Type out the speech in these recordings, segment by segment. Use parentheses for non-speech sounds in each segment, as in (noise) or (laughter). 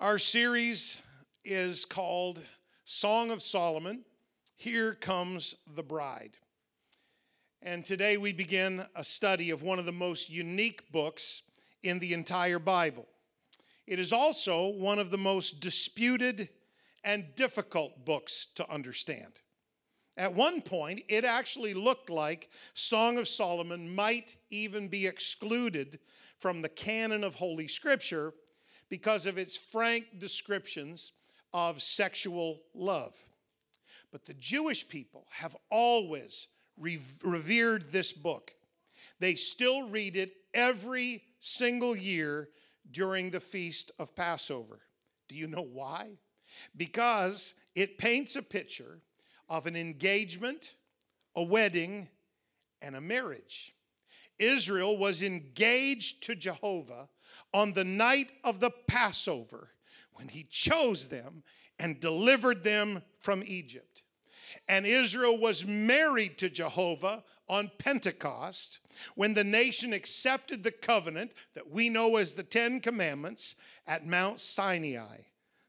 Our series is called Song of Solomon Here Comes the Bride. And today we begin a study of one of the most unique books in the entire Bible. It is also one of the most disputed and difficult books to understand. At one point, it actually looked like Song of Solomon might even be excluded from the canon of Holy Scripture because of its frank descriptions of sexual love. But the Jewish people have always revered this book. They still read it every single year during the feast of Passover. Do you know why? Because it paints a picture of an engagement, a wedding, and a marriage. Israel was engaged to Jehovah on the night of the Passover when he chose them and delivered them from Egypt. And Israel was married to Jehovah on Pentecost when the nation accepted the covenant that we know as the Ten Commandments at Mount Sinai.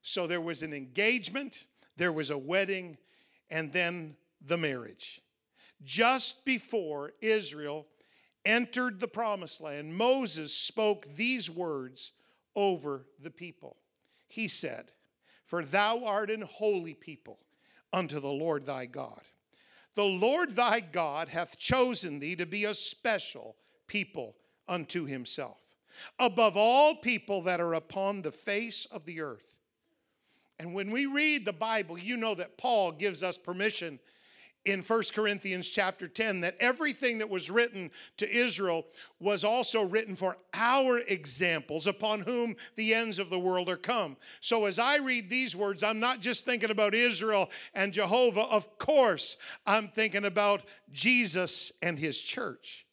So there was an engagement, there was a wedding, and then the marriage. Just before Israel entered the promised land, Moses spoke these words over the people. He said, For thou art an holy people unto the Lord thy God. The Lord thy God hath chosen thee to be a special people unto himself, above all people that are upon the face of the earth. And when we read the Bible, you know that Paul gives us permission in 1 Corinthians chapter 10 that everything that was written to Israel was also written for our examples upon whom the ends of the world are come. So as I read these words, I'm not just thinking about Israel and Jehovah. Of course, I'm thinking about Jesus and his church.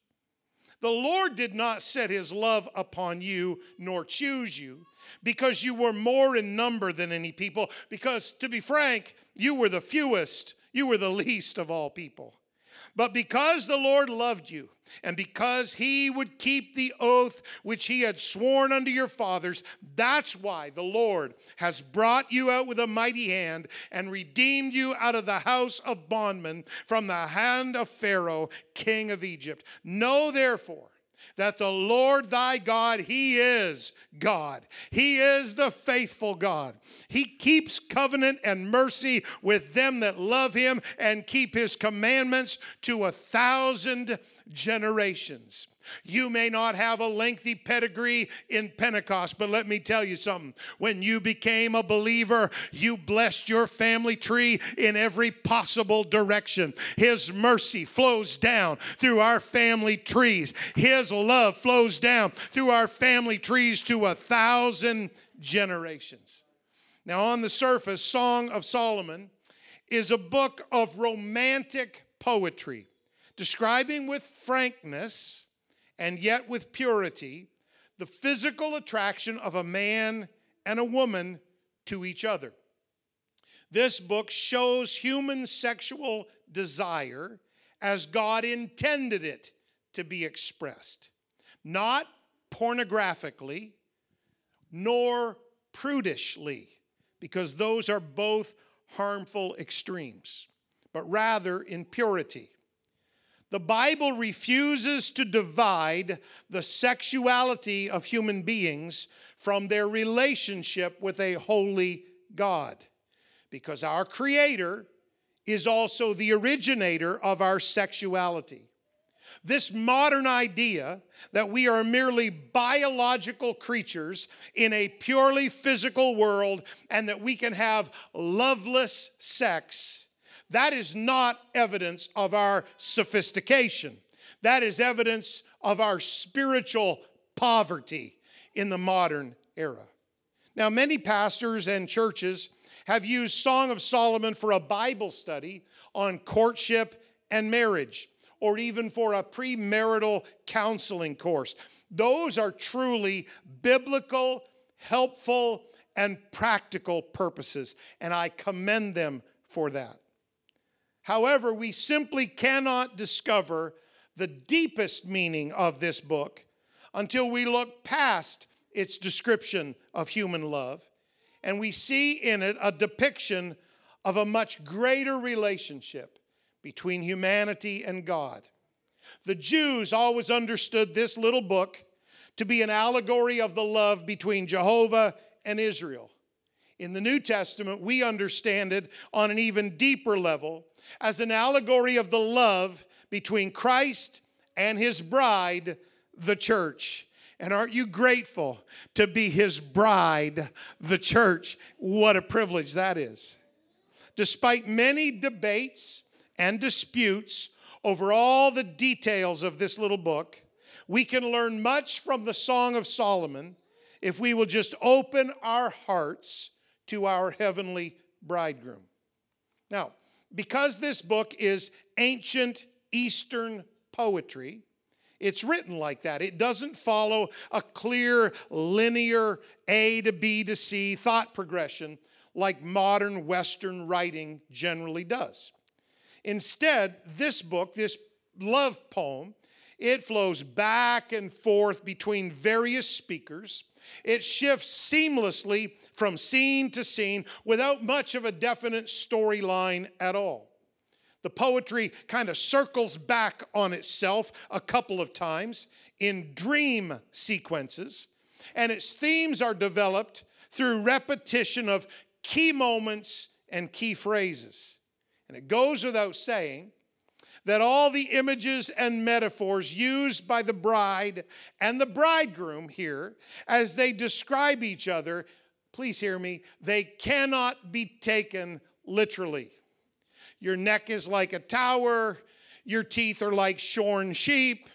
The Lord did not set his love upon you nor choose you because you were more in number than any people, because to be frank, you were the fewest you were the least of all people. But because the Lord loved you, and because he would keep the oath which he had sworn unto your fathers, that's why the Lord has brought you out with a mighty hand and redeemed you out of the house of bondmen from the hand of Pharaoh, king of Egypt. Know therefore that the Lord thy God, He is God. He is the faithful God. He keeps covenant and mercy with them that love Him and keep His commandments to a thousand generations. You may not have a lengthy pedigree in Pentecost, but let me tell you something. When you became a believer, you blessed your family tree in every possible direction. His mercy flows down through our family trees, His love flows down through our family trees to a thousand generations. Now, on the surface, Song of Solomon is a book of romantic poetry describing with frankness and yet with purity the physical attraction of a man and a woman to each other. This book shows human sexual desire as God intended it to be expressed, not pornographically nor prudishly, because those are both harmful extremes, but rather in purity. The Bible refuses to divide the sexuality of human beings from their relationship with a holy God because our Creator is also the originator of our sexuality. This modern idea that we are merely biological creatures in a purely physical world and that we can have loveless sex that is not evidence of our sophistication. That is evidence of our spiritual poverty in the modern era. Now, many pastors and churches have used Song of Solomon for a Bible study on courtship and marriage, or even for a premarital counseling course. Those are truly biblical, helpful, and practical purposes, and I commend them for that. However, we simply cannot discover the deepest meaning of this book until we look past its description of human love And we see in it a depiction of a much greater relationship between humanity and God. The Jews always understood this little book to be an allegory of the love between Jehovah and Israel. In the New Testament, we understand it on an even deeper level as an allegory of the love between Christ and his bride, the church. And aren't you grateful to be his bride, the church? What a privilege that is. Despite many debates and disputes over all the details of this little book, we can learn much from the Song of Solomon if we will just open our hearts to our heavenly bridegroom. Now, because this book is ancient Eastern poetry, it's written like that. It doesn't follow a clear, linear A to B to C thought progression like modern Western writing generally does. Instead, this book, this love poem, it flows back and forth between various speakers. It shifts seamlessly from scene to scene without much of a definite storyline at all. The poetry kind of circles back on itself a couple of times in dream sequences, and its themes are developed through repetition of key moments and key phrases. And it goes without saying that all the images and metaphors used by the bride and the bridegroom here as they describe each other, please hear me, they cannot be taken literally. Your neck is like a tower, your teeth are like shorn sheep,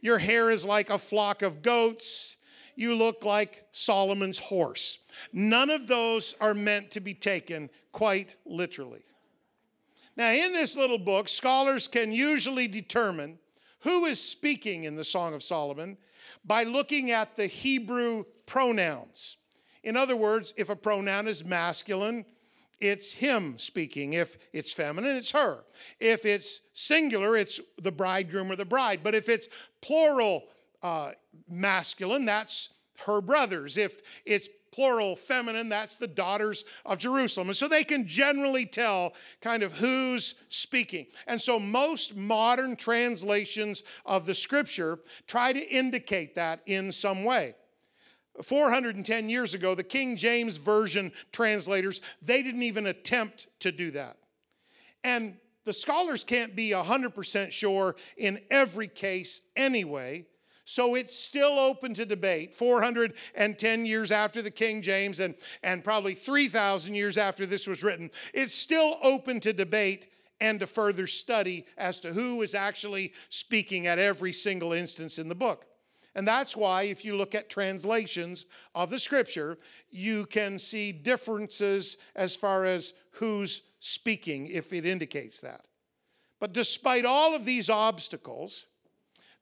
your hair is like a flock of goats, you look like Solomon's horse. None of those are meant to be taken quite literally. Now, in this little book, scholars can usually determine who is speaking in the Song of Solomon by looking at the Hebrew pronouns. In other words, if a pronoun is masculine, it's him speaking. If it's feminine, it's her. If it's singular, it's the bridegroom or the bride. But if it's plural uh, masculine, that's her brothers. If it's plural feminine, that's the daughters of Jerusalem. And so they can generally tell kind of who's speaking. And so most modern translations of the scripture try to indicate that in some way. 410 years ago, the King James Version translators, they didn't even attempt to do that. And the scholars can't be 100% sure in every case anyway so it's still open to debate 410 years after the King James and, and probably 3,000 years after this was written. It's still open to debate and to further study as to who is actually speaking at every single instance in the book. And that's why, if you look at translations of the scripture, you can see differences as far as who's speaking, if it indicates that. But despite all of these obstacles,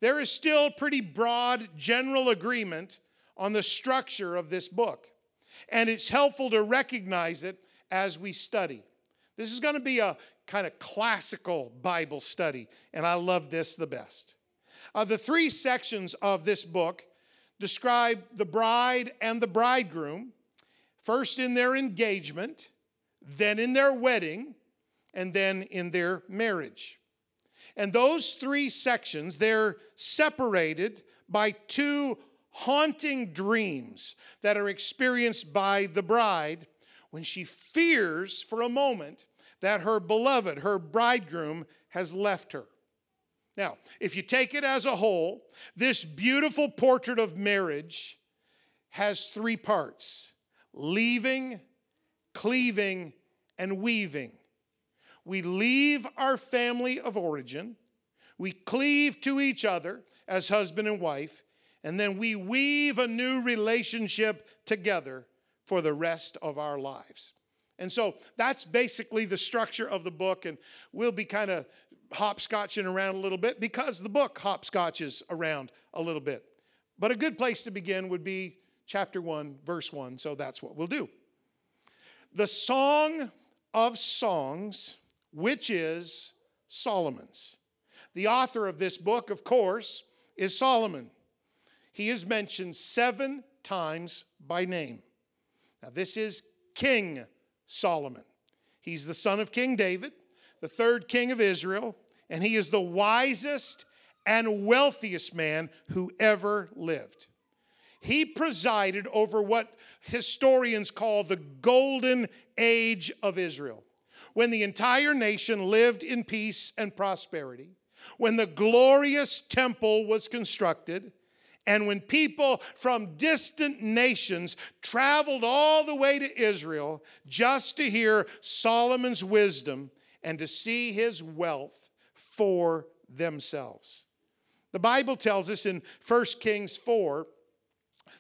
there is still pretty broad general agreement on the structure of this book. And it's helpful to recognize it as we study. This is going to be a kind of classical Bible study, and I love this the best. Uh, the three sections of this book describe the bride and the bridegroom, first in their engagement, then in their wedding, and then in their marriage. And those three sections, they're separated by two haunting dreams that are experienced by the bride when she fears for a moment that her beloved, her bridegroom, has left her. Now, if you take it as a whole, this beautiful portrait of marriage has three parts leaving, cleaving, and weaving. We leave our family of origin, we cleave to each other as husband and wife, and then we weave a new relationship together for the rest of our lives. And so that's basically the structure of the book, and we'll be kind of hopscotching around a little bit because the book hopscotches around a little bit. But a good place to begin would be chapter 1, verse 1, so that's what we'll do. The Song of Songs which is Solomon's. The author of this book, of course, is Solomon. He is mentioned seven times by name. Now, this is King Solomon. He's the son of King David, the third king of Israel, and he is the wisest and wealthiest man who ever lived. He presided over what historians call the golden age of Israel, when the entire nation lived in peace and prosperity, when the glorious temple was constructed, and when people from distant nations traveled all the way to Israel just to hear Solomon's wisdom and to see his wealth for themselves. The Bible tells us in 1 Kings 4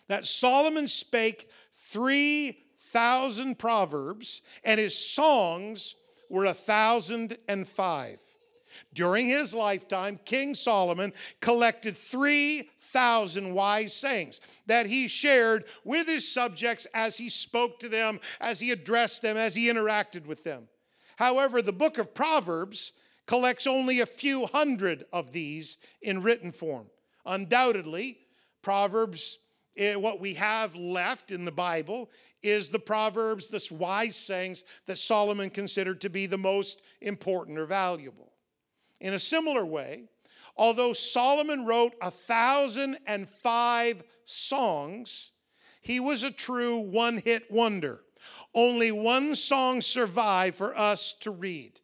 that Solomon spake 3,000 proverbs, and his songs were a thousand and five. During his lifetime, King Solomon collected 3,000 wise sayings that he shared with his subjects as he spoke to them, as he addressed them, as he interacted with them. However, the book of Proverbs collects only a few hundred of these in written form. Undoubtedly, Proverbs, eh, what we have left in the Bible, is the Proverbs, the wise sayings that Solomon considered to be the most important or valuable. In a similar way, although Solomon wrote a thousand and five songs, he was a true one hit wonder. Only one song survived for us to read.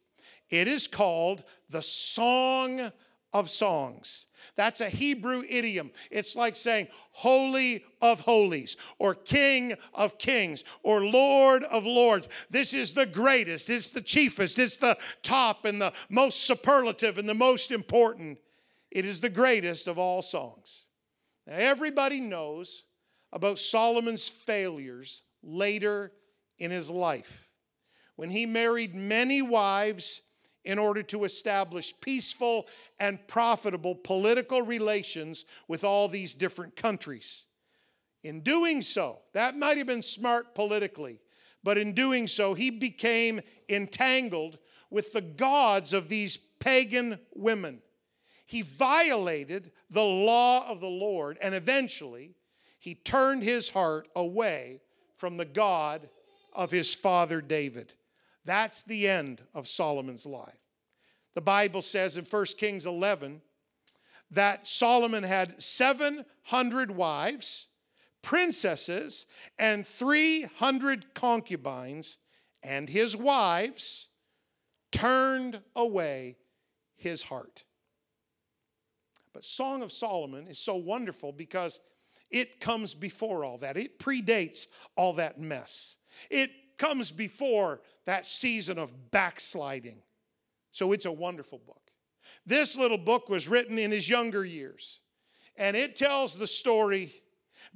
It is called the Song of Songs. That's a Hebrew idiom. It's like saying Holy of Holies, or King of Kings, or Lord of Lords. This is the greatest, it's the chiefest, it's the top and the most superlative and the most important. It is the greatest of all songs. Now, everybody knows about Solomon's failures later in his life when he married many wives in order to establish peaceful and profitable political relations with all these different countries. In doing so, that might have been smart politically, but in doing so, he became entangled with the gods of these pagan women. He violated the law of the Lord, and eventually, he turned his heart away from the God of his father David. That's the end of Solomon's life. The Bible says in 1 Kings 11 that Solomon had 700 wives, princesses, and 300 concubines, and his wives turned away his heart. But Song of Solomon is so wonderful because it comes before all that. It predates all that mess. It comes before that season of backsliding. So it's a wonderful book. This little book was written in his younger years, and it tells the story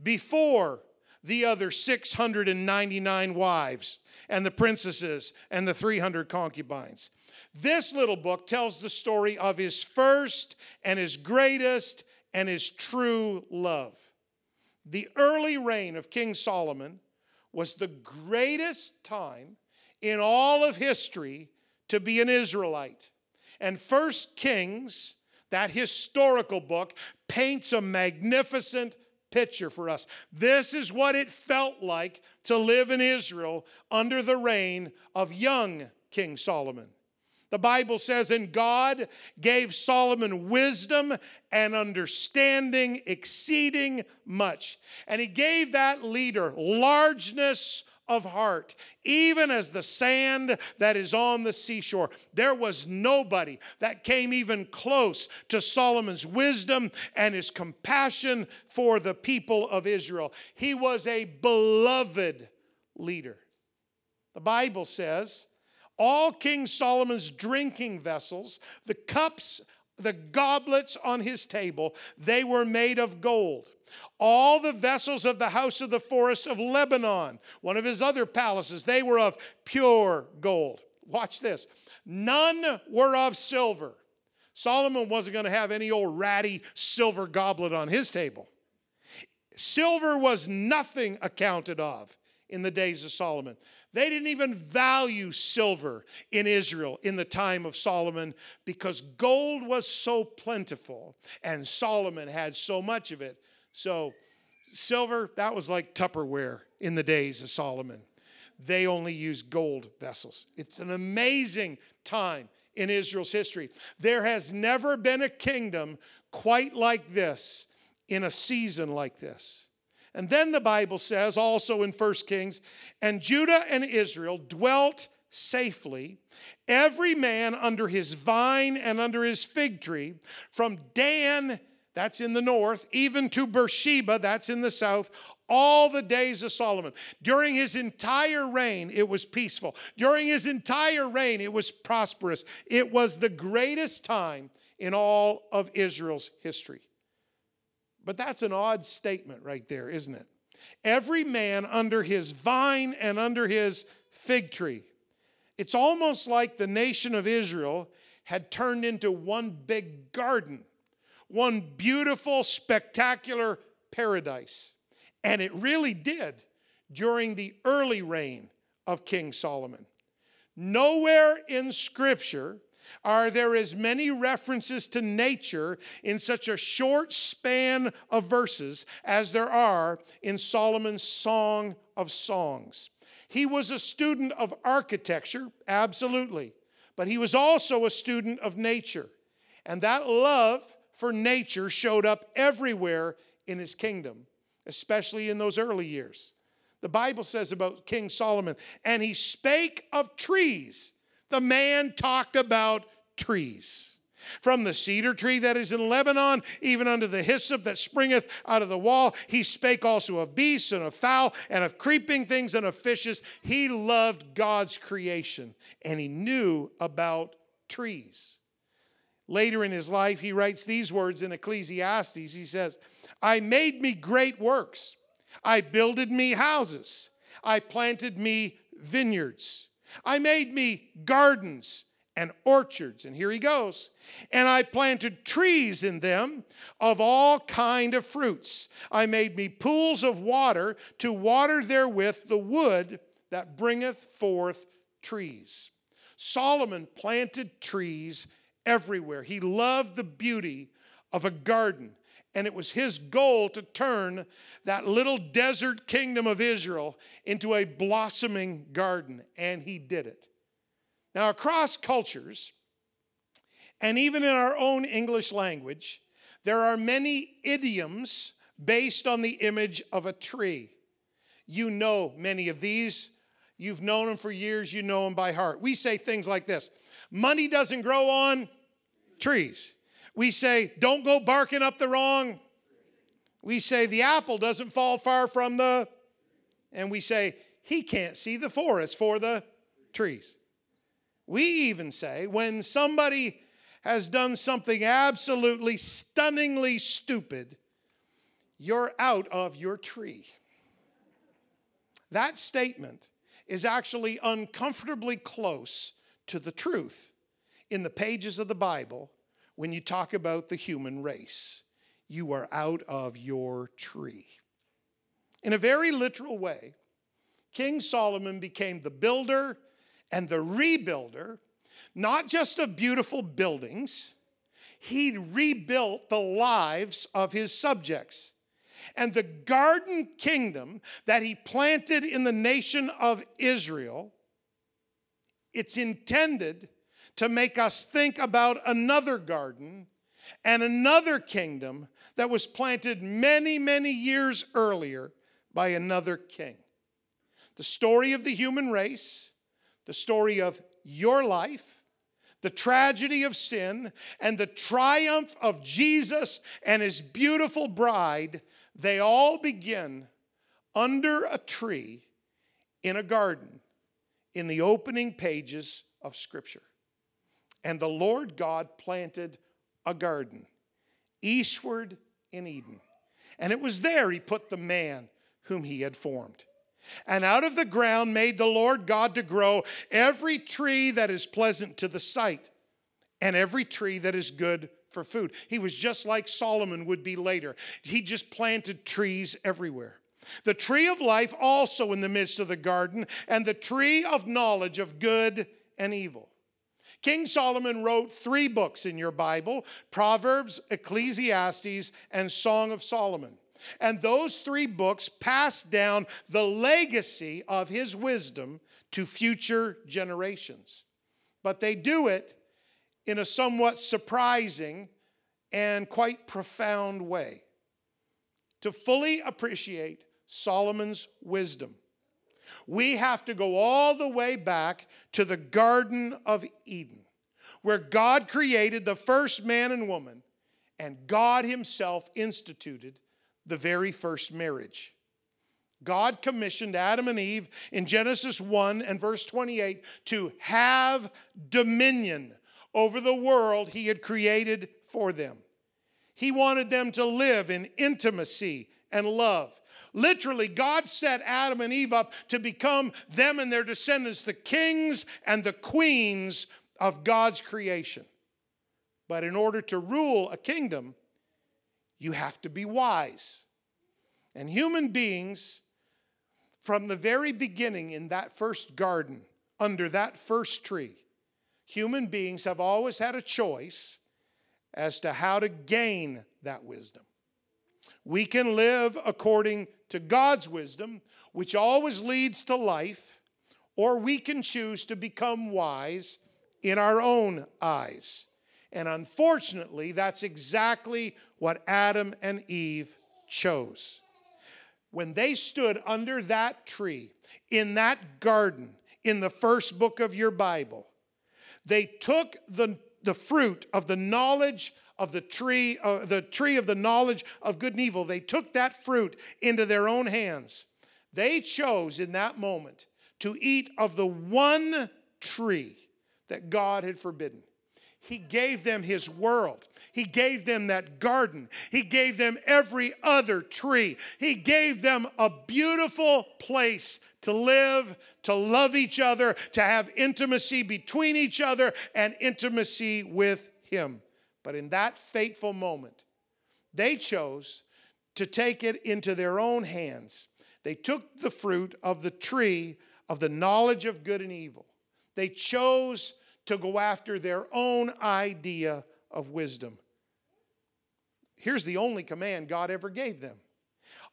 before the other 699 wives and the princesses and the 300 concubines. This little book tells the story of his first and his greatest and his true love. The early reign of King Solomon was the greatest time in all of history to be an Israelite. And First Kings, that historical book, paints a magnificent picture for us. This is what it felt like to live in Israel under the reign of young King Solomon. The Bible says, and God gave Solomon wisdom and understanding exceeding much. And he gave that leader largeness of heart, even as the sand that is on the seashore. There was nobody that came even close to Solomon's wisdom and his compassion for the people of Israel. He was a beloved leader. The Bible says, all King Solomon's drinking vessels, the cups, the goblets on his table, they were made of gold. All the vessels of the house of the forest of Lebanon, one of his other palaces, they were of pure gold. Watch this. None were of silver. Solomon wasn't going to have any old ratty silver goblet on his table. Silver was nothing accounted of in the days of Solomon. They didn't even value silver in Israel in the time of Solomon because gold was so plentiful and Solomon had so much of it so, silver, that was like Tupperware in the days of Solomon. they only used gold vessels. It's an amazing time in Israel's history. There has never been a kingdom quite like this in a season like this. And then the Bible says also in 1 Kings, and Judah and Israel dwelt safely, every man under his vine and under his fig tree, from Dan, that's in the north, even to Beersheba, that's in the south, all the days of Solomon. During his entire reign, it was peaceful. During his entire reign, it was prosperous. It was the greatest time in all of Israel's history. But that's an odd statement right there, isn't it? Every man under his vine and under his fig tree. It's almost like the nation of Israel had turned into one big garden, one beautiful, spectacular paradise. And it really did during the early reign of King Solomon. Nowhere in Scripture are there as many references to nature in such a short span of verses as there are in Solomon's Song of Songs. He was a student of architecture, absolutely, but he was also a student of nature. And that love for nature showed up everywhere in his kingdom especially in those early years. The Bible says about King Solomon, and he spake of trees. The man talked about trees. From the cedar tree that is in Lebanon, even unto the hyssop that springeth out of the wall, he spake also of beasts and of fowl and of creeping things and of fishes. He loved God's creation and he knew about trees. Later in his life, he writes these words in Ecclesiastes. He says, I made me great works. I builded me houses. I planted me vineyards. I made me gardens and orchards. And here he goes. And I planted trees in them of all kind of fruits. I made me pools of water to water therewith the wood that bringeth forth trees. Solomon planted trees everywhere. He loved the beauty of a garden and it was his goal to turn that little desert kingdom of Israel into a blossoming garden, and he did it. Now, across cultures, and even in our own English language, there are many idioms based on the image of a tree. You know many of these. You've known them for years, you know them by heart. We say things like this Money doesn't grow on trees. We say, don't go barking up the wrong. We say, the apple doesn't fall far from the. And we say, he can't see the forest for the trees. We even say, when somebody has done something absolutely stunningly stupid, you're out of your tree. That statement is actually uncomfortably close to the truth in the pages of the Bible when you talk about the human race. You are out of your tree. In a very literal way, King Solomon became the builder and the rebuilder, not just of beautiful buildings, he rebuilt the lives of his subjects. And the garden kingdom that he planted in the nation of Israel, it's intended to make us think about another garden and another kingdom that was planted many, many years earlier by another king. The story of the human race, the story of your life, the tragedy of sin, and the triumph of Jesus and his beautiful bride, they all begin under a tree in a garden in the opening pages of Scripture. And the Lord God planted a garden eastward in Eden. And it was there he put the man whom he had formed. And out of the ground made the Lord God to grow every tree that is pleasant to the sight and every tree that is good for food. He was just like Solomon would be later. He just planted trees everywhere. The tree of life also in the midst of the garden, and the tree of knowledge of good and evil. King Solomon wrote three books in your Bible Proverbs, Ecclesiastes, and Song of Solomon. And those three books pass down the legacy of his wisdom to future generations. But they do it in a somewhat surprising and quite profound way. To fully appreciate Solomon's wisdom, we have to go all the way back to the Garden of Eden, where God created the first man and woman, and God Himself instituted the very first marriage. God commissioned Adam and Eve in Genesis 1 and verse 28 to have dominion over the world He had created for them. He wanted them to live in intimacy and love. Literally, God set Adam and Eve up to become them and their descendants, the kings and the queens of God's creation. But in order to rule a kingdom, you have to be wise. And human beings, from the very beginning in that first garden, under that first tree, human beings have always had a choice as to how to gain that wisdom. We can live according to God's wisdom, which always leads to life, or we can choose to become wise in our own eyes. And unfortunately, that's exactly what Adam and Eve chose. When they stood under that tree, in that garden, in the first book of your Bible, they took the, the fruit of the knowledge of the tree, uh, the tree of the knowledge of good and evil. They took that fruit into their own hands. They chose in that moment to eat of the one tree that God had forbidden. He gave them His world. He gave them that garden. He gave them every other tree. He gave them a beautiful place to live, to love each other, to have intimacy between each other, and intimacy with Him. But in that fateful moment, they chose to take it into their own hands. They took the fruit of the tree of the knowledge of good and evil. They chose to go after their own idea of wisdom. Here's the only command God ever gave them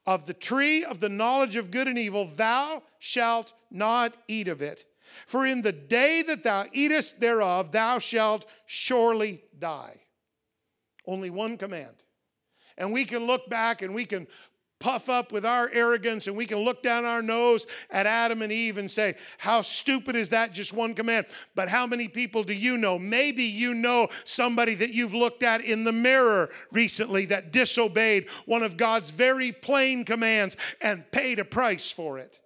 Of the tree of the knowledge of good and evil, thou shalt not eat of it. For in the day that thou eatest thereof, thou shalt surely die. Only one command. And we can look back and we can puff up with our arrogance and we can look down our nose at Adam and Eve and say, How stupid is that? Just one command. But how many people do you know? Maybe you know somebody that you've looked at in the mirror recently that disobeyed one of God's very plain commands and paid a price for it.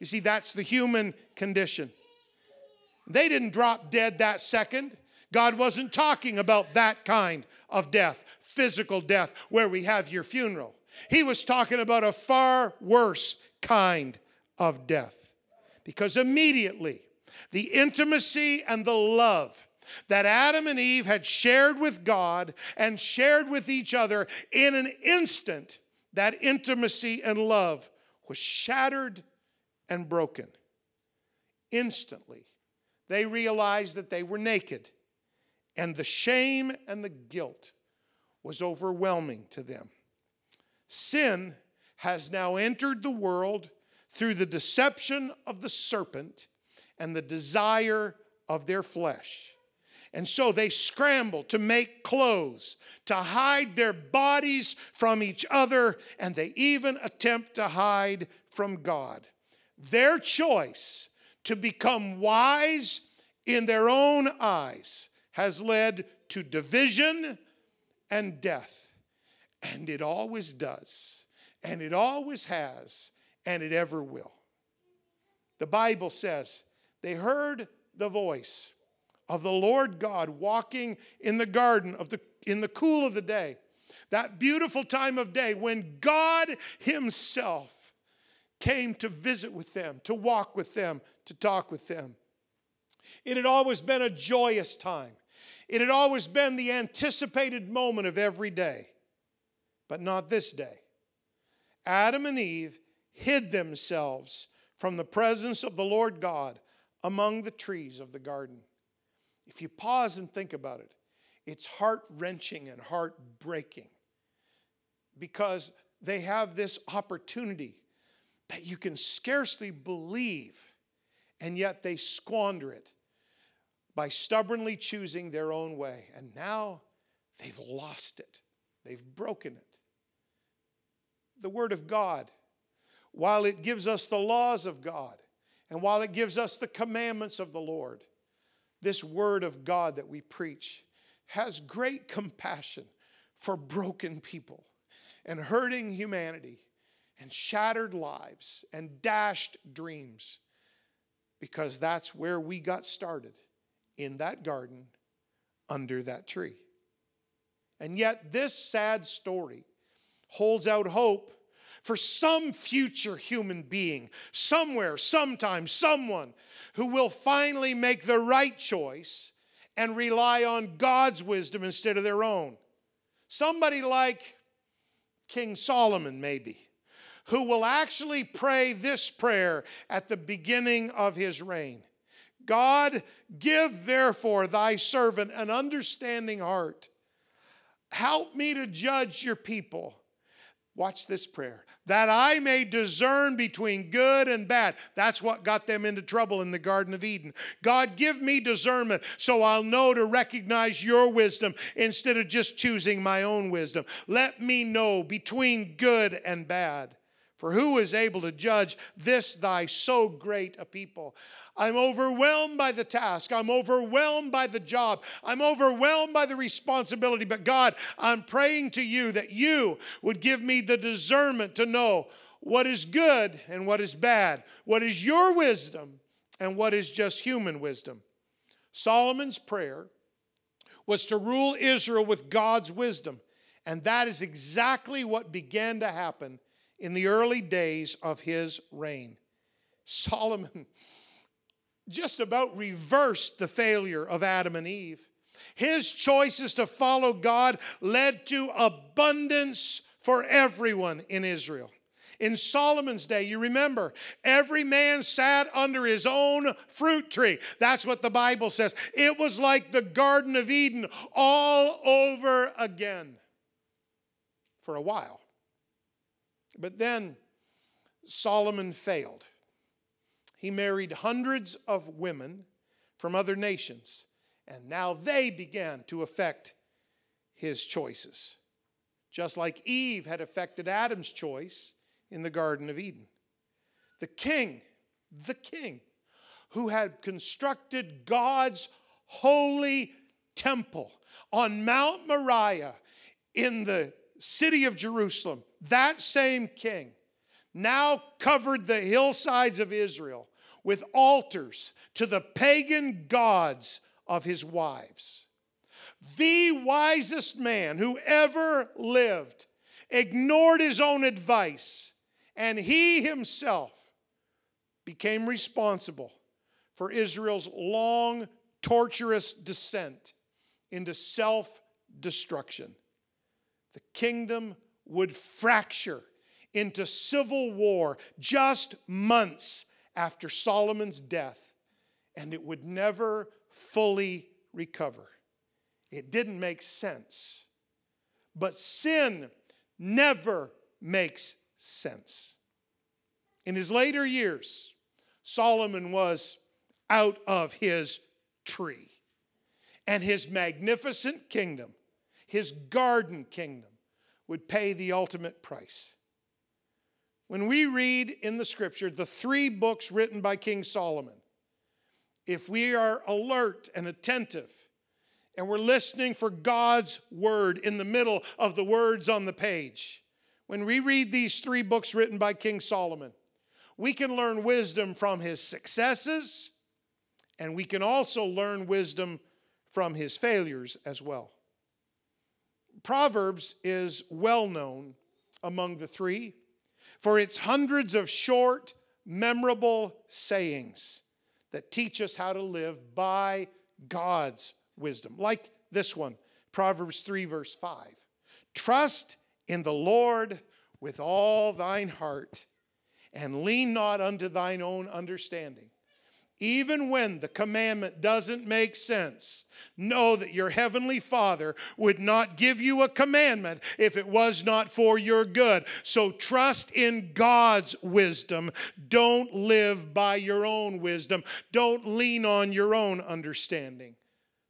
You see, that's the human condition. They didn't drop dead that second. God wasn't talking about that kind of death, physical death, where we have your funeral. He was talking about a far worse kind of death. Because immediately, the intimacy and the love that Adam and Eve had shared with God and shared with each other in an instant, that intimacy and love was shattered and broken. Instantly, they realized that they were naked, and the shame and the guilt was overwhelming to them. Sin has now entered the world through the deception of the serpent and the desire of their flesh. And so they scramble to make clothes, to hide their bodies from each other, and they even attempt to hide from God. Their choice to become wise in their own eyes has led to division and death. And it always does. And it always has. And it ever will. The Bible says they heard the voice of the Lord God walking in the garden of the in the cool of the day. That beautiful time of day when God himself came to visit with them, to walk with them, to talk with them. It had always been a joyous time. It had always been the anticipated moment of every day but not this day. Adam and Eve hid themselves from the presence of the Lord God among the trees of the garden. If you pause and think about it, it's heart wrenching and heart breaking because they have this opportunity that you can scarcely believe, and yet they squander it by stubbornly choosing their own way. And now they've lost it, they've broken it. The Word of God, while it gives us the laws of God, and while it gives us the commandments of the Lord, this Word of God that we preach has great compassion for broken people and hurting humanity and shattered lives and dashed dreams because that's where we got started in that garden under that tree. And yet, this sad story holds out hope for some future human being, somewhere, sometime, someone who will finally make the right choice and rely on God's wisdom instead of their own. Somebody like King Solomon, maybe who will actually pray this prayer at the beginning of his reign God, give therefore thy servant an understanding heart. Help me to judge your people. Watch this prayer. That I may discern between good and bad. That's what got them into trouble in the Garden of Eden. God, give me discernment so I'll know to recognize your wisdom instead of just choosing my own wisdom. Let me know between good and bad. For who is able to judge this thy so great a people? I'm overwhelmed by the task. I'm overwhelmed by the job. I'm overwhelmed by the responsibility. But God, I'm praying to you that you would give me the discernment to know what is good and what is bad, what is your wisdom and what is just human wisdom. Solomon's prayer was to rule Israel with God's wisdom. And that is exactly what began to happen in the early days of his reign. Solomon (laughs) just about reversed the failure of Adam and Eve. His choices to follow God led to abundance for everyone in Israel. In Solomon's day, you remember, every man sat under his own fruit tree. That's what the Bible says. It was like the Garden of Eden all over again for a while. But then Solomon failed. He married hundreds of women from other nations, and now they began to affect his choices, just like Eve had affected Adam's choice in the Garden of Eden. The king, the king, who had constructed God's holy temple on Mount Moriah in the city of Jerusalem, that same king now covered the hillsides of Israel with altars to the pagan gods of his wives. The wisest man who ever lived ignored his own advice, and he himself became responsible for Israel's long, torturous descent into self destruction. The kingdom would fracture into civil war just months after Solomon's death, and it would never fully recover. It didn't make sense. But sin never makes sense. In his later years, Solomon was out of his tree, and his magnificent kingdom, his garden kingdom, would pay the ultimate price. When we read in the scripture the three books written by King Solomon, if we are alert and attentive and we're listening for God's word in the middle of the words on the page, when we read these three books written by King Solomon, we can learn wisdom from his successes and we can also learn wisdom from his failures as well. Proverbs is well known among the three for its hundreds of short, memorable sayings that teach us how to live by God's wisdom. Like this one, Proverbs 3, verse 5. Trust in the Lord with all thine heart, and lean not unto thine own understanding. Even when the commandment doesn't make sense, know that your heavenly Father would not give you a commandment if it was not for your good. So trust in God's wisdom. Don't live by your own wisdom. Don't lean on your own understanding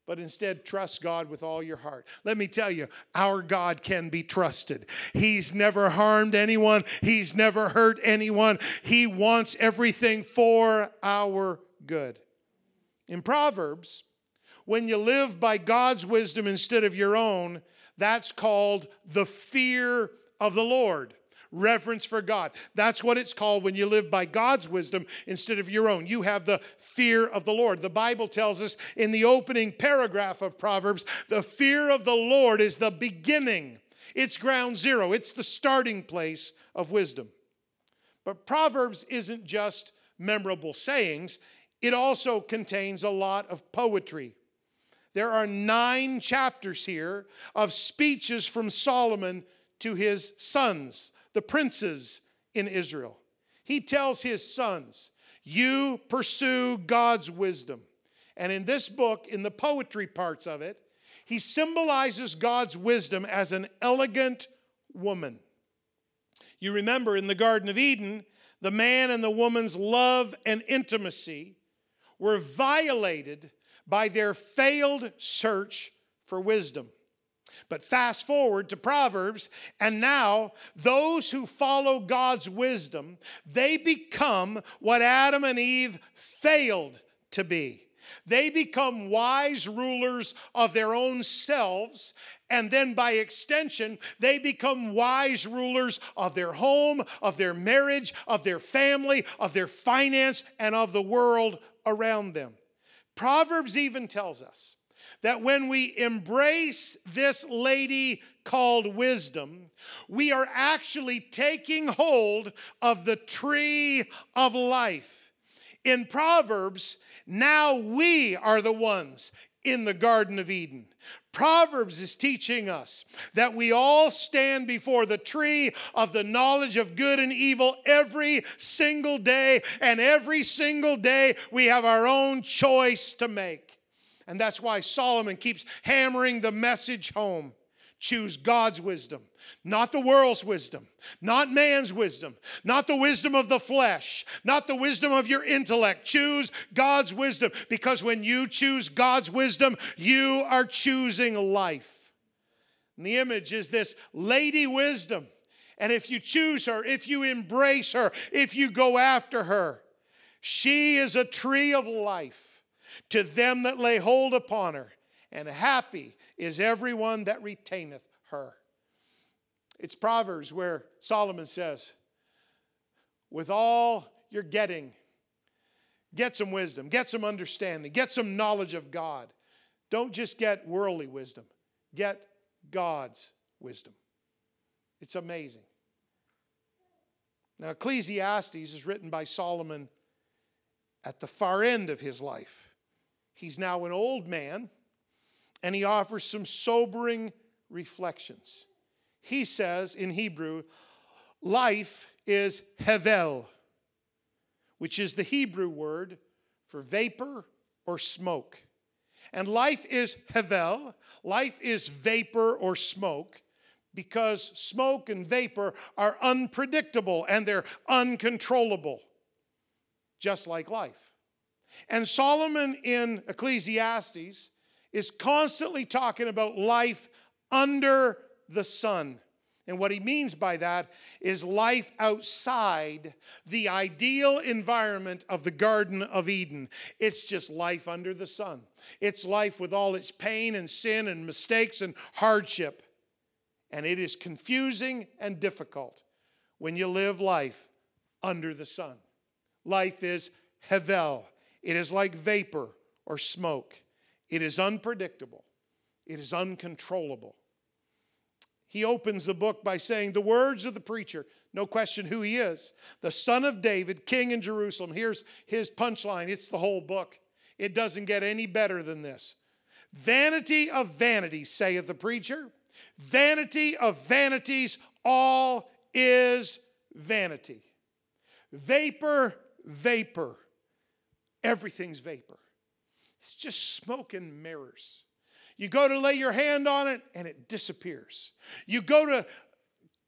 but instead trust God with all your heart. Let me tell you, our God can be trusted. He's never harmed anyone, He's never hurt anyone. He wants everything for our good. In Proverbs, when you live by God's wisdom instead of your own, that's called the fear of the Lord reverence for God. That's what it's called when you live by God's wisdom instead of your own. You have the fear of the Lord. The Bible tells us in the opening paragraph of Proverbs the fear of the Lord is the beginning, it's ground zero, it's the starting place of wisdom. But Proverbs isn't just memorable sayings, it also contains a lot of poetry. There are nine chapters here of speeches from Solomon to his sons the princes in Israel. He tells his sons, You pursue God's wisdom. And in this book, in the poetry parts of it, he symbolizes God's wisdom as an elegant woman. You remember in the Garden of Eden, the man and the woman's love and intimacy were violated by their failed search for wisdom. But fast forward to Proverbs, and now those who follow God's wisdom, they become what Adam and Eve failed to be. They become wise rulers of their own selves, and then by extension, they become wise rulers of their home, of their marriage, of their family, of their finance, and of the world around them. Proverbs even tells us that when we embrace this lady called wisdom, we are actually taking hold of the tree of life. In Proverbs, now we are the ones in the Garden of Eden. Proverbs is teaching us that we all stand before the tree of the knowledge of good and evil every single day, and every single day we have our own choice to make. And that's why Solomon keeps hammering the message home. Choose God's wisdom, not the world's wisdom, not man's wisdom, not the wisdom of the flesh, not the wisdom of your intellect. Choose God's wisdom because when you choose God's wisdom, you are choosing life. And the image is this lady wisdom. And if you choose her, if you embrace her, if you go after her, she is a tree of life to them that lay hold upon her, and happy is everyone that retaineth her. It's Proverbs where Solomon says, with all you're getting, get some wisdom, get some understanding, get some knowledge of God. Don't just get worldly wisdom, get God's wisdom. It's amazing. Now, Ecclesiastes is written by Solomon at the far end of his life. He's now an old man, and he offers some sobering reflections. He says in Hebrew, life is hevel, which is the Hebrew word for vapor or smoke. And life is hevel, life is vapor or smoke, because smoke and vapor are unpredictable and they're uncontrollable, just like life. And Solomon in Ecclesiastes is constantly talking about life under the sun. And what he means by that is life outside the ideal environment of the Garden of Eden. It's just life under the sun. It's life with all its pain and sin and mistakes and hardship. And it is confusing and difficult when you live life under the sun. Life is Hevel, it is like vapor or smoke. It is unpredictable. It is uncontrollable. He opens the book by saying, The words of the preacher, no question who he is, the son of David, king in Jerusalem. Here's his punchline it's the whole book. It doesn't get any better than this. Vanity of vanities, saith the preacher. Vanity of vanities, all is vanity. Vapor, vapor everything's vapor. It's just smoke and mirrors. You go to lay your hand on it and it disappears. You go to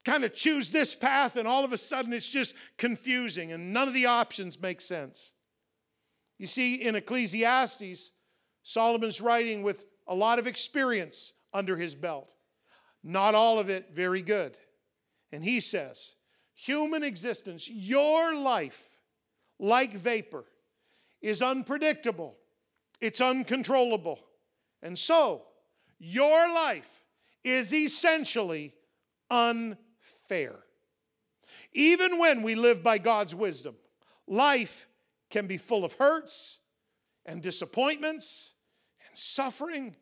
kind of choose this path and all of a sudden it's just confusing and none of the options make sense. You see, in Ecclesiastes, Solomon's writing with a lot of experience under his belt. Not all of it very good. And he says, human existence, your life, like vapor, is unpredictable, it's uncontrollable. And so, your life is essentially unfair. Even when we live by God's wisdom, life can be full of hurts and disappointments and suffering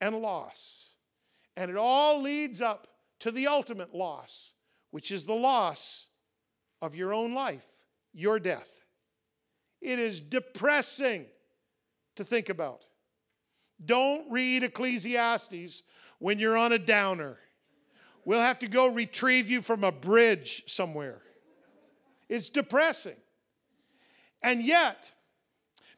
and loss. And it all leads up to the ultimate loss, which is the loss of your own life, your death. It is depressing to think about. Don't read Ecclesiastes when you're on a downer. We'll have to go retrieve you from a bridge somewhere. It's depressing. And yet,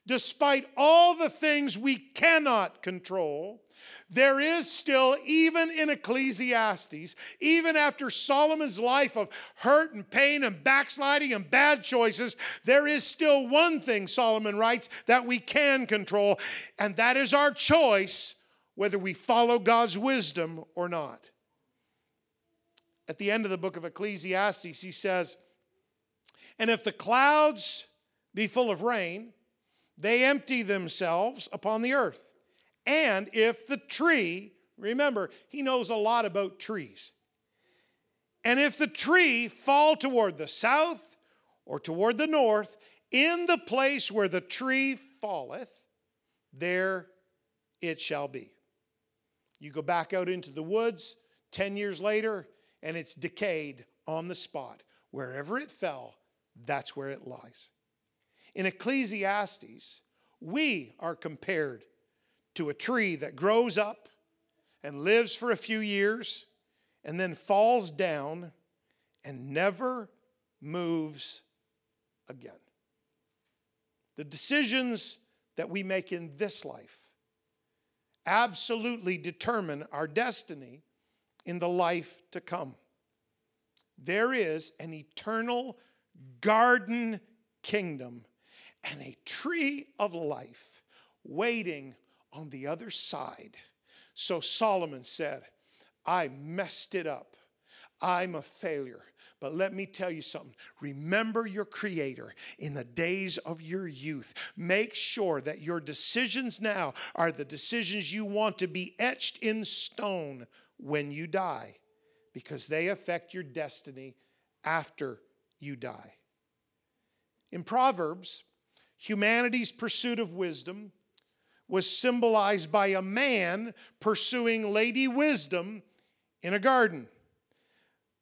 despite all the things we cannot control, there is still, even in Ecclesiastes, even after Solomon's life of hurt and pain and backsliding and bad choices, there is still one thing, Solomon writes, that we can control, and that is our choice whether we follow God's wisdom or not. At the end of the book of Ecclesiastes, he says, And if the clouds be full of rain, they empty themselves upon the earth. And if the tree, remember, he knows a lot about trees. And if the tree fall toward the south or toward the north, in the place where the tree falleth, there it shall be. You go back out into the woods 10 years later, and it's decayed on the spot. Wherever it fell, that's where it lies. In Ecclesiastes, we are compared to a tree that grows up and lives for a few years and then falls down and never moves again. The decisions that we make in this life absolutely determine our destiny in the life to come. There is an eternal garden kingdom and a tree of life waiting on the other side. So Solomon said, I messed it up. I'm a failure. But let me tell you something. Remember your Creator in the days of your youth. Make sure that your decisions now are the decisions you want to be etched in stone when you die, because they affect your destiny after you die. In Proverbs, humanity's pursuit of wisdom was symbolized by a man pursuing Lady Wisdom in a garden.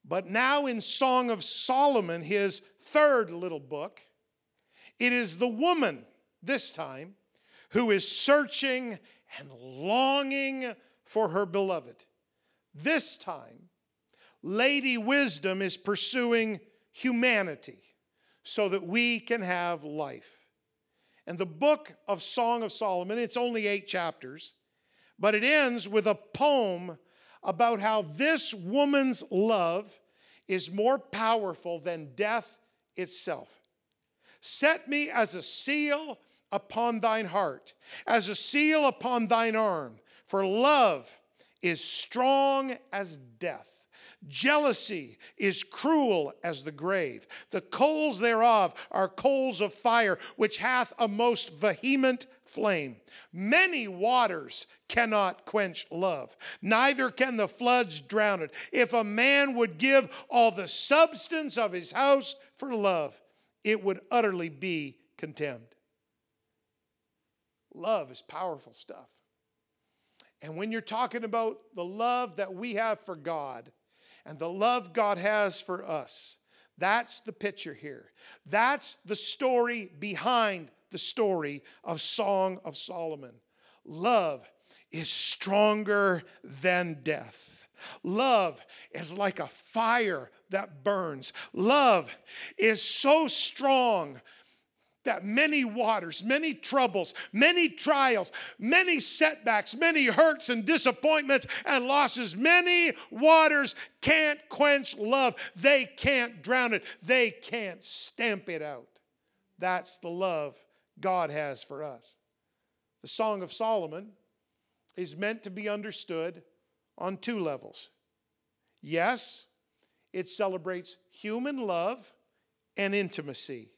But now, in Song of Solomon, his third little book, it is the woman, this time, who is searching and longing for her beloved. This time, Lady Wisdom is pursuing humanity so that we can have life. And the book of Song of Solomon, it's only eight chapters, but it ends with a poem about how this woman's love is more powerful than death itself. Set me as a seal upon thine heart, as a seal upon thine arm, for love is strong as death. Jealousy is cruel as the grave. The coals thereof are coals of fire, which hath a most vehement flame. Many waters cannot quench love, neither can the floods drown it. If a man would give all the substance of his house for love, it would utterly be contemned. Love is powerful stuff. And when you're talking about the love that we have for God, and the love God has for us. That's the picture here. That's the story behind the story of Song of Solomon. Love is stronger than death. Love is like a fire that burns. Love is so strong that many waters, many troubles, many trials, many setbacks, many hurts and disappointments and losses, many waters can't quench love. They can't drown it, they can't stamp it out. That's the love God has for us. The Song of Solomon is meant to be understood on two levels. Yes, it celebrates human love and intimacy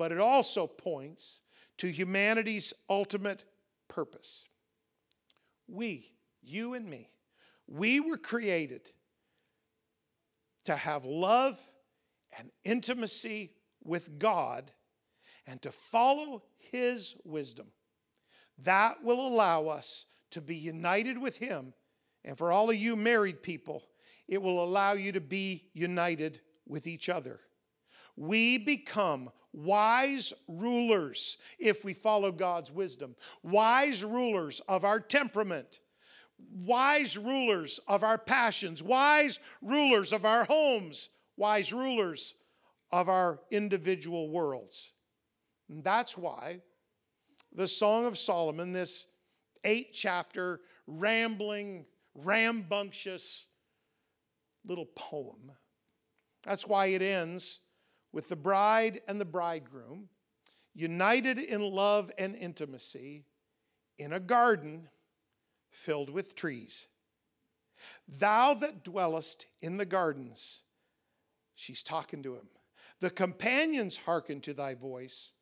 but it also points to humanity's ultimate purpose. We, you and me, we were created to have love and intimacy with God and to follow His wisdom. That will allow us to be united with Him. And for all of you married people, it will allow you to be united with each other. We become wise rulers if we follow God's wisdom, wise rulers of our temperament, wise rulers of our passions, wise rulers of our homes, wise rulers of our individual worlds. And that's why the Song of Solomon, this eight chapter, rambling, rambunctious little poem, that's why it ends with the bride and the bridegroom, united in love and intimacy, in a garden filled with trees. Thou that dwellest in the gardens, she's talking to him. The companions hearken to thy voice.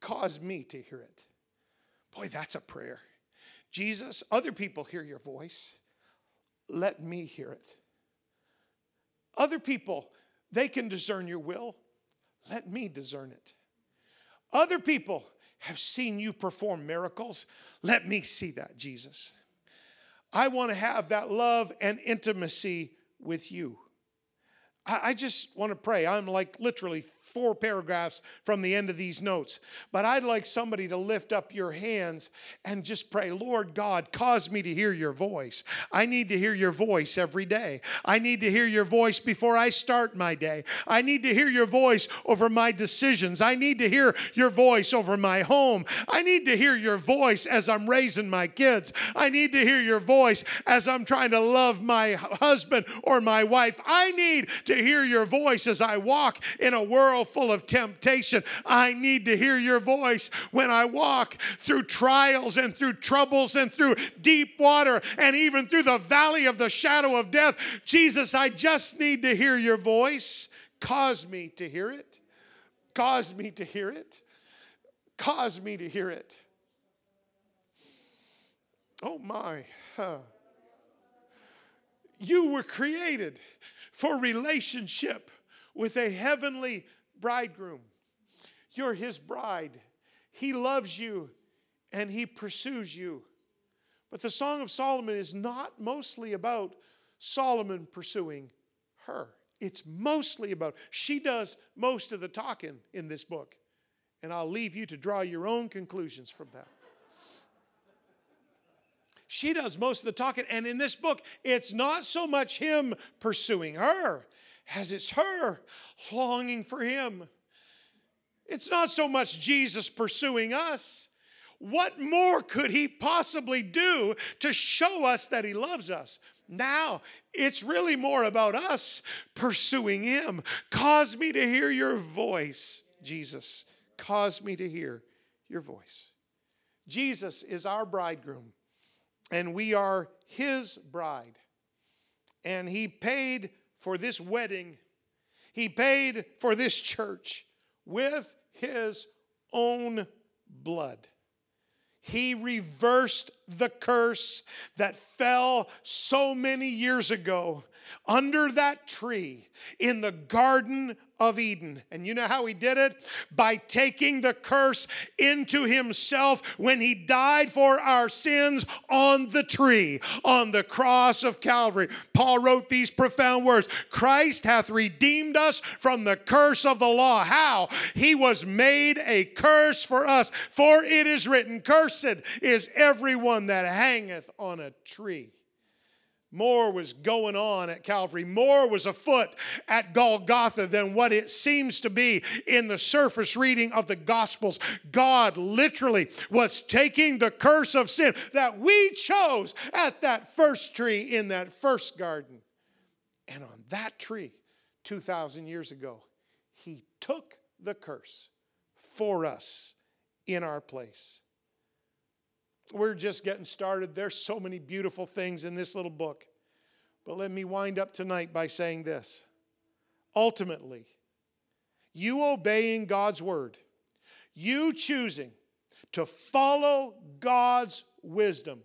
Cause me to hear it. Boy, that's a prayer. Jesus, other people hear your voice. Let me hear it. Other people they can discern your will. Let me discern it. Other people have seen you perform miracles. Let me see that, Jesus. I want to have that love and intimacy with you. I, just want to pray. I'm like literally four paragraphs from the end of these notes. But I'd like somebody to lift up your hands and just pray, Lord God, cause me to hear your voice. I need to hear your voice every day. I need to hear your voice before I start my day. I need to hear your voice over my decisions. I need to hear your voice over my home. I need to hear your voice as I'm raising my kids. I need to hear your voice as I'm trying to love my husband or my wife. I need to hear your voice as I walk in a world full of temptation. I need to hear your voice when I walk through trials and through troubles and through deep water and even through the valley of the shadow of death. Jesus, I just need to hear your voice. Cause me to hear it. Cause me to hear it. Cause me to hear it. Oh my. Huh. You were created for relationship with a heavenly bridegroom. You're his bride. He loves you and he pursues you. But the Song of Solomon is not mostly about Solomon pursuing her. It's mostly about, she does most of the talking in this book. And I'll leave you to draw your own conclusions from that. She does most of the talking. And in this book, it's not so much him pursuing her as it's her longing for Him. It's not so much Jesus pursuing us. What more could He possibly do to show us that He loves us? Now, it's really more about us pursuing Him. Cause me to hear your voice, Jesus. Cause me to hear your voice. Jesus is our bridegroom, and we are His bride. And He paid for this wedding, he paid for this church with his own blood. He reversed the curse that fell so many years ago under that tree in the Garden of Eden. And you know how he did it? By taking the curse into himself when he died for our sins on the tree, on the cross of Calvary. Paul wrote these profound words Christ hath redeemed us from the curse of the law. How? He was made a curse for us, for it is written, Cursed is everyone that hangeth on a tree. More was going on at Calvary. More was afoot at Golgotha than what it seems to be in the surface reading of the Gospels. God literally was taking the curse of sin that we chose at that first tree in that first garden. And on that tree, 2,000 years ago, He took the curse for us in our place. We're just getting started. There's so many beautiful things in this little book. But let me wind up tonight by saying this. Ultimately, you obeying God's word, you choosing to follow God's wisdom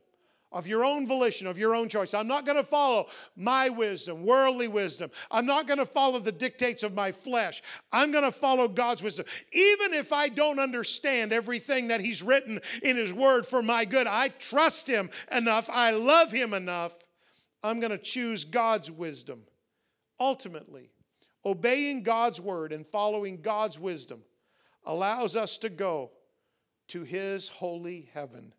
of your own volition, of your own choice. I'm not going to follow my wisdom, worldly wisdom. I'm not going to follow the dictates of my flesh. I'm going to follow God's wisdom. Even if I don't understand everything that He's written in His Word for my good, I trust Him enough, I love Him enough. I'm going to choose God's wisdom. Ultimately, obeying God's Word and following God's wisdom allows us to go to His holy heaven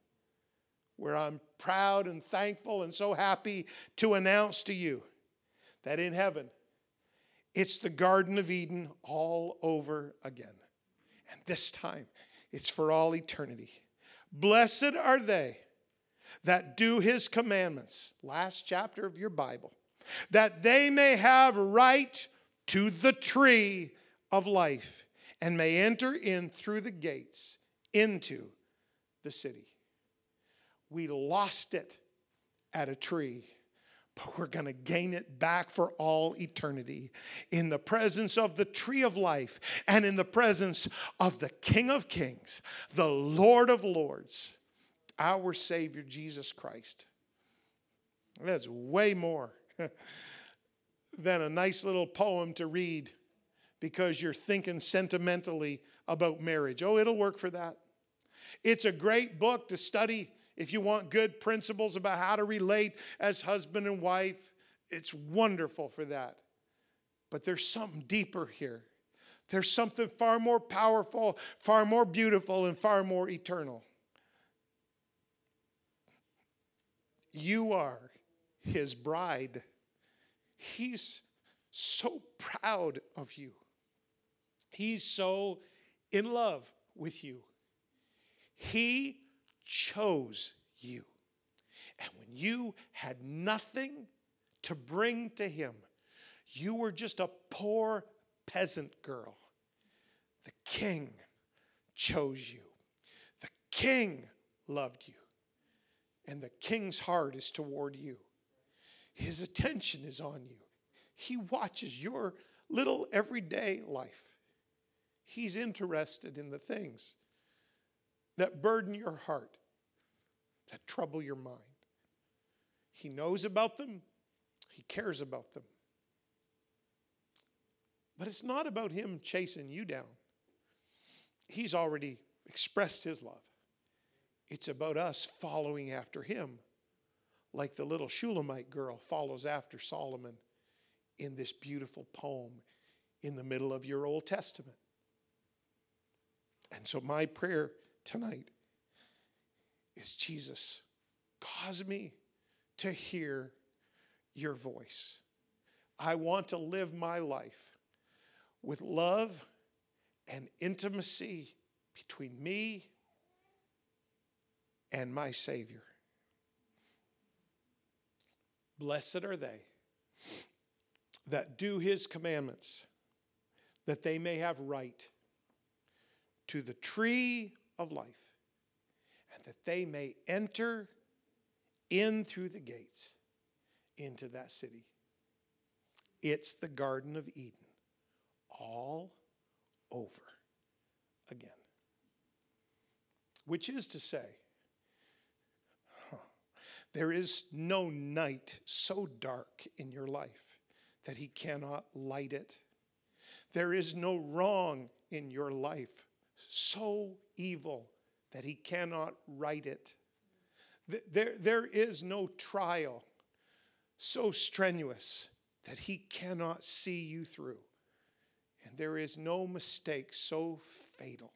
where I'm proud and thankful and so happy to announce to you that in heaven, it's the Garden of Eden all over again. And this time, it's for all eternity. Blessed are they that do his commandments, last chapter of your Bible, that they may have right to the tree of life and may enter in through the gates into the city. We lost it at a tree, but we're going to gain it back for all eternity in the presence of the tree of life and in the presence of the King of Kings, the Lord of Lords, our Savior Jesus Christ. That's way more (laughs) than a nice little poem to read because you're thinking sentimentally about marriage. Oh, it'll work for that. It's a great book to study if you want good principles about how to relate as husband and wife, it's wonderful for that. But there's something deeper here. There's something far more powerful, far more beautiful, and far more eternal. You are his bride. He's so proud of you. He's so in love with you. He chose you. And when you had nothing to bring to him, you were just a poor peasant girl. The king chose you. The king loved you. And the king's heart is toward you. His attention is on you. He watches your little everyday life. He's interested in the things that burden your heart that trouble your mind. He knows about them, He cares about them. But it's not about Him chasing you down. He's already expressed His love. It's about us following after Him, like the little Shulamite girl follows after Solomon in this beautiful poem in the middle of your Old Testament. And so, my prayer tonight is Jesus, cause me to hear your voice. I want to live my life with love and intimacy between me and my Savior. Blessed are they that do his commandments, that they may have right to the tree of life and that they may enter in through the gates into that city. It's the Garden of Eden all over again. Which is to say, huh, there is no night so dark in your life that He cannot light it. There is no wrong in your life so evil that he cannot right it. There, there is no trial so strenuous that he cannot see you through. And there is no mistake so fatal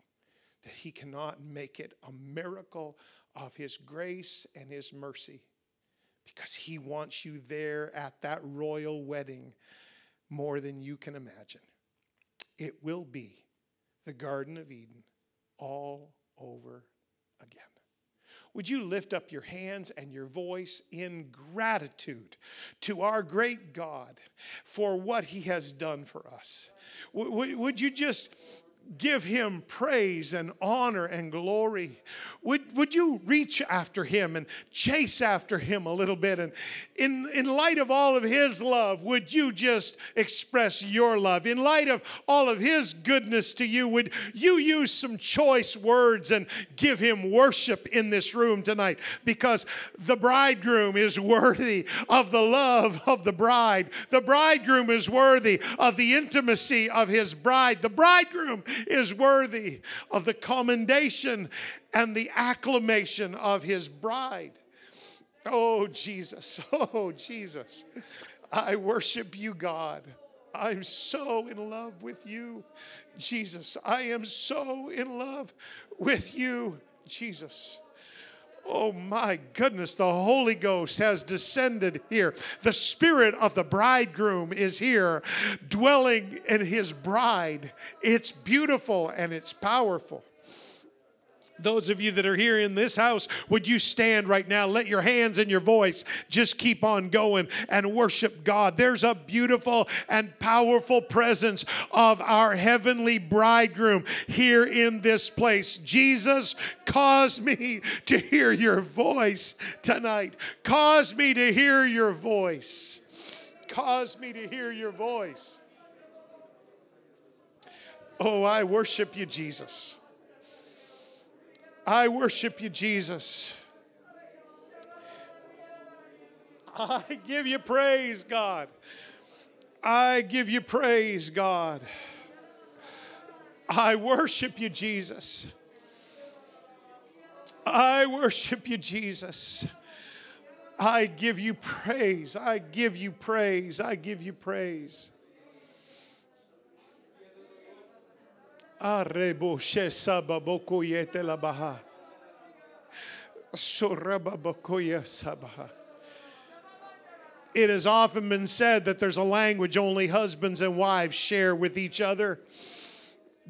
that he cannot make it a miracle of his grace and his mercy because He wants you there at that royal wedding more than you can imagine. It will be the Garden of Eden all over again. Would you lift up your hands and your voice in gratitude to our great God for what He has done for us? Would you just give him praise and honor and glory? Would, would you reach after him and chase after him a little bit? And in, in light of all of his love, would you just express your love? In light of all of his goodness to you, would you use some choice words and give him worship in this room tonight? Because the bridegroom is worthy of the love of the bride. The bridegroom is worthy of the intimacy of his bride. The bridegroom is worthy of the commendation and the acclamation of his bride. Oh, Jesus. (laughs) Oh, Jesus. I worship you, God. I'm so in love with you, Jesus. I am so in love with you, Jesus. Oh my goodness, the Holy Ghost has descended here. The Spirit of the bridegroom is here, dwelling in his bride. It's beautiful and it's powerful. Those of you that are here in this house, would you stand right now? Let your hands and your voice just keep on going and worship God. There's a beautiful and powerful presence of our heavenly bridegroom here in this place. Jesus, cause me to hear your voice tonight. Cause me to hear your voice. Cause me to hear your voice. Oh, I worship you, Jesus. I worship you, Jesus. I give you praise, God. I give you praise, God. I worship you, Jesus. I worship you, Jesus. I give you praise. I give you praise. I give you praise. Arebo. It has often been said that there's a language only husbands and wives share with each other.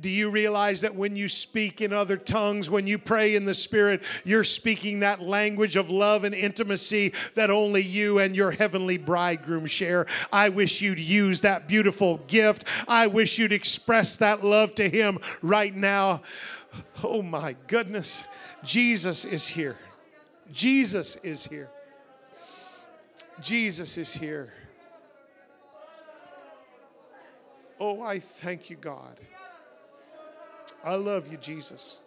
Do you realize that when you speak in other tongues, when you pray in the Spirit, you're speaking that language of love and intimacy that only you and your heavenly bridegroom share? I wish you'd use that beautiful gift. I wish you'd express that love to Him right now. Oh my goodness. Jesus is here. Jesus is here. Jesus is here. Oh, I thank you, God. I love you, Jesus.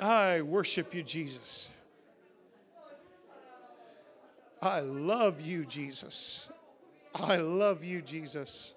I worship you, Jesus. I love you, Jesus. I love you, Jesus.